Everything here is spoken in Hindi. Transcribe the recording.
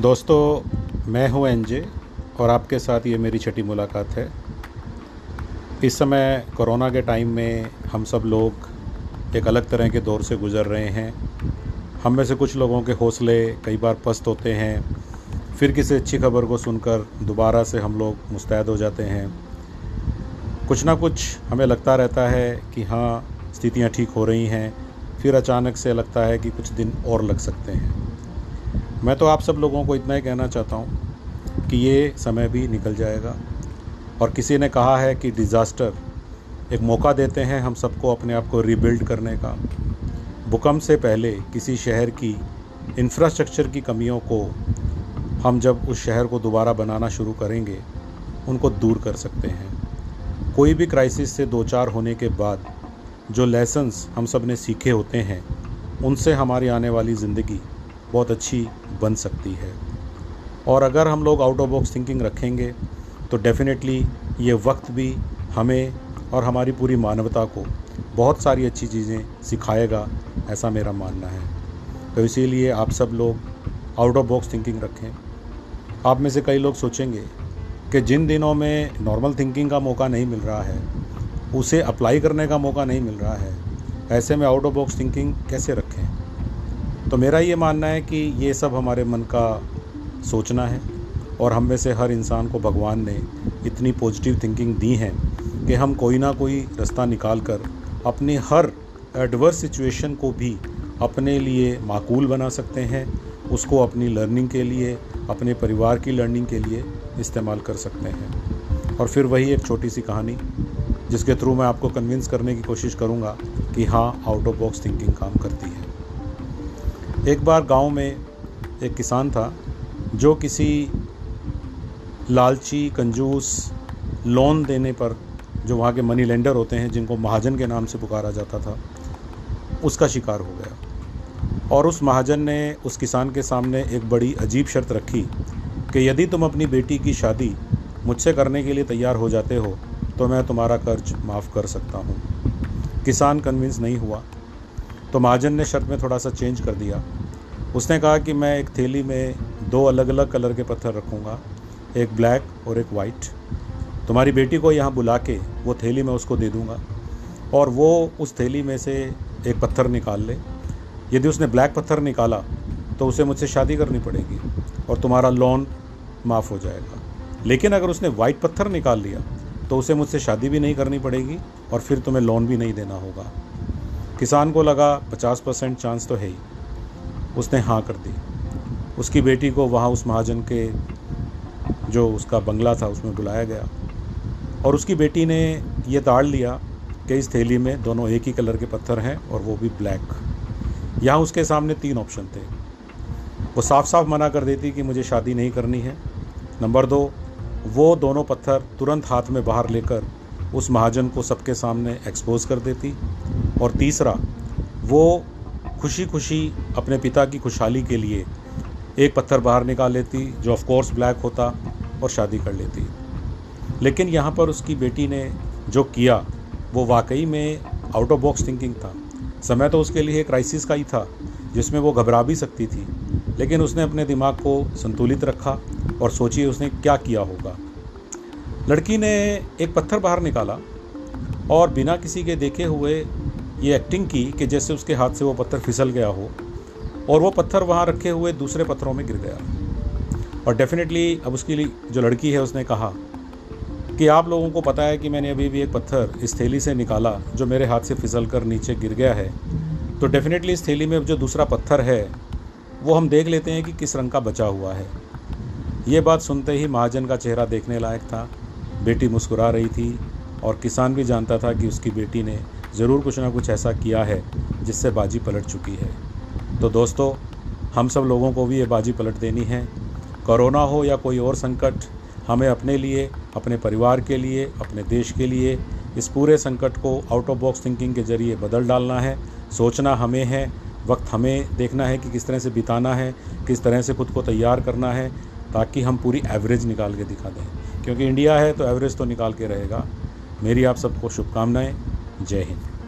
दोस्तों, मैं हूँ एनजे और आपके साथ ये मेरी छठी मुलाकात है। इस समय कोरोना के टाइम में हम सब लोग एक अलग तरह के दौर से गुज़र रहे हैं। हम में से कुछ लोगों के हौसले कई बार पस्त होते हैं। फिर किसी अच्छी खबर को सुनकर दोबारा से हम लोग मुस्तैद हो जाते हैं। कुछ ना कुछ हमें लगता रहता है कि हाँ स्थितियाँ ठीक हो रही हैं। फिर अचानक से लगता है कि कुछ दिन और लग सकते हैं। मैं तो आप सब लोगों को इतना ही कहना चाहता हूँ कि ये समय भी निकल जाएगा। और किसी ने कहा है कि डिज़ास्टर एक मौका देते हैं हम सबको अपने आप को रिबिल्ड करने का। भूकंप से पहले किसी शहर की इंफ्रास्ट्रक्चर की कमियों को हम जब उस शहर को दोबारा बनाना शुरू करेंगे, उनको दूर कर सकते हैं। कोई भी क्राइसिस से दो चार होने के बाद जो लेसन्स हम सबने सीखे होते हैं, उनसे हमारी आने वाली ज़िंदगी बहुत अच्छी बन सकती है। और अगर हम लोग आउट ऑफ़ बॉक्स थिंकिंग रखेंगे तो डेफ़िनेटली ये वक्त भी हमें और हमारी पूरी मानवता को बहुत सारी अच्छी चीज़ें सिखाएगा, ऐसा मेरा मानना है। तो इसीलिए आप सब लोग आउट ऑफ़ बॉक्स थिंकिंग रखें। आप में से कई लोग सोचेंगे कि जिन दिनों में नॉर्मल थिंकिंग का मौका नहीं मिल रहा है, उसे अप्लाई करने का मौका नहीं मिल रहा है, ऐसे में आउट ऑफ़ बॉक्स थिंकिंग कैसे रखें? तो मेरा ये मानना है कि ये सब हमारे मन का सोचना है और हम में से हर इंसान को भगवान ने इतनी पॉजिटिव थिंकिंग दी है कि हम कोई ना कोई रास्ता निकाल कर अपनी हर एडवर्स सिचुएशन को भी अपने लिए माकूल बना सकते हैं, उसको अपनी लर्निंग के लिए, अपने परिवार की लर्निंग के लिए इस्तेमाल कर सकते हैं। और फिर वही एक छोटी सी कहानी, जिसके थ्रू मैं आपको कन्विंस करने की कोशिश करूँगा कि हाँ आउट ऑफ़ बॉक्स थिंकिंग काम करती है। एक बार गाँव में एक किसान था, जो किसी लालची, कंजूस, लोन देने पर, जो वहाँ के मनी लेंडर होते हैं, जिनको महाजन के नाम से पुकारा जाता था, उसका शिकार हो गया। और उस महाजन ने उस किसान के सामने एक बड़ी अजीब शर्त रखी कि यदि तुम अपनी बेटी की शादी मुझसे करने के लिए तैयार हो जाते हो तो मैं तुम्हारा कर्ज माफ़ कर सकता हूँ। किसान कन्विंस नहीं हुआ। तो महाजन ने शर्त में थोड़ा सा चेंज कर दिया। उसने कहा कि मैं एक थैली में दो अलग अलग कलर के पत्थर रखूँगा, एक ब्लैक और एक वाइट। तुम्हारी बेटी को यहाँ बुला के वो थैली मैं उसको दे दूँगा और वो उस थैली में से एक पत्थर निकाल ले। यदि उसने ब्लैक पत्थर निकाला तो उसे मुझसे शादी करनी पड़ेगी और तुम्हारा लोन माफ़ हो जाएगा। लेकिन अगर उसने वाइट पत्थर निकाल लिया तो उसे मुझसे शादी भी नहीं करनी पड़ेगी और फिर तुम्हें लोन भी नहीं देना होगा। किसान को लगा पचास परसेंट चांस तो है ही। उसने हाँ कर दी। उसकी बेटी को वहाँ उस महाजन के जो उसका बंगला था उसमें बुलाया गया। और उसकी बेटी ने ये ताड़ लिया कि इस थैली में दोनों एक ही कलर के पत्थर हैं और वो भी ब्लैक। यहाँ उसके सामने तीन ऑप्शन थे। वो साफ़ साफ़ मना कर देती कि मुझे शादी नहीं करनी है। नंबर दो, वो दोनों पत्थर तुरंत हाथ में बाहर लेकर उस महाजन को सबके सामने एक्सपोज कर देती। और तीसरा, वो खुशी खुशी अपने पिता की खुशहाली के लिए एक पत्थर बाहर निकाल लेती, जो ऑफ़ कोर्स ब्लैक होता और शादी कर लेती। लेकिन यहाँ पर उसकी बेटी ने जो किया, वो वाकई में आउट ऑफ़ बॉक्स थिंकिंग था। समय तो उसके लिए क्राइसिस का ही था, जिसमें वो घबरा भी सकती थी। लेकिन उसने अपने दिमाग को संतुलित रखा और सोचिए उसने क्या किया होगा। लड़की ने एक पत्थर बाहर निकाला और बिना किसी के देखे हुए ये एक्टिंग की कि जैसे उसके हाथ से वो पत्थर फिसल गया हो और वो पत्थर वहाँ रखे हुए दूसरे पत्थरों में गिर गया। और डेफिनेटली अब उसकी जो लड़की है उसने कहा कि आप लोगों को पता है कि मैंने अभी भी एक पत्थर इस थैली से निकाला जो मेरे हाथ से फिसल कर नीचे गिर गया है। तो डेफिनेटली इस थैली में अब जो दूसरा पत्थर है, वो हम देख लेते हैं कि किस रंग का बचा हुआ है। ये बात सुनते ही महाजन का चेहरा देखने लायक था। बेटी मुस्कुरा रही थी और किसान भी जानता था कि उसकी बेटी ने ज़रूर कुछ ना कुछ ऐसा किया है जिससे बाजी पलट चुकी है। तो दोस्तों, हम सब लोगों को भी ये बाजी पलट देनी है। कोरोना हो या कोई और संकट, हमें अपने लिए, अपने परिवार के लिए, अपने देश के लिए इस पूरे संकट को आउट ऑफ़ बॉक्स थिंकिंग के ज़रिए बदल डालना है। सोचना हमें है, वक्त हमें देखना है कि किस तरह से बिताना है, किस तरह से खुद को तैयार करना है, ताकि हम पूरी एवरेज निकाल के दिखा दें। क्योंकि इंडिया है तो एवरेज तो निकाल के रहेगा। मेरी आप सबको शुभकामनाएँ। जय हिंद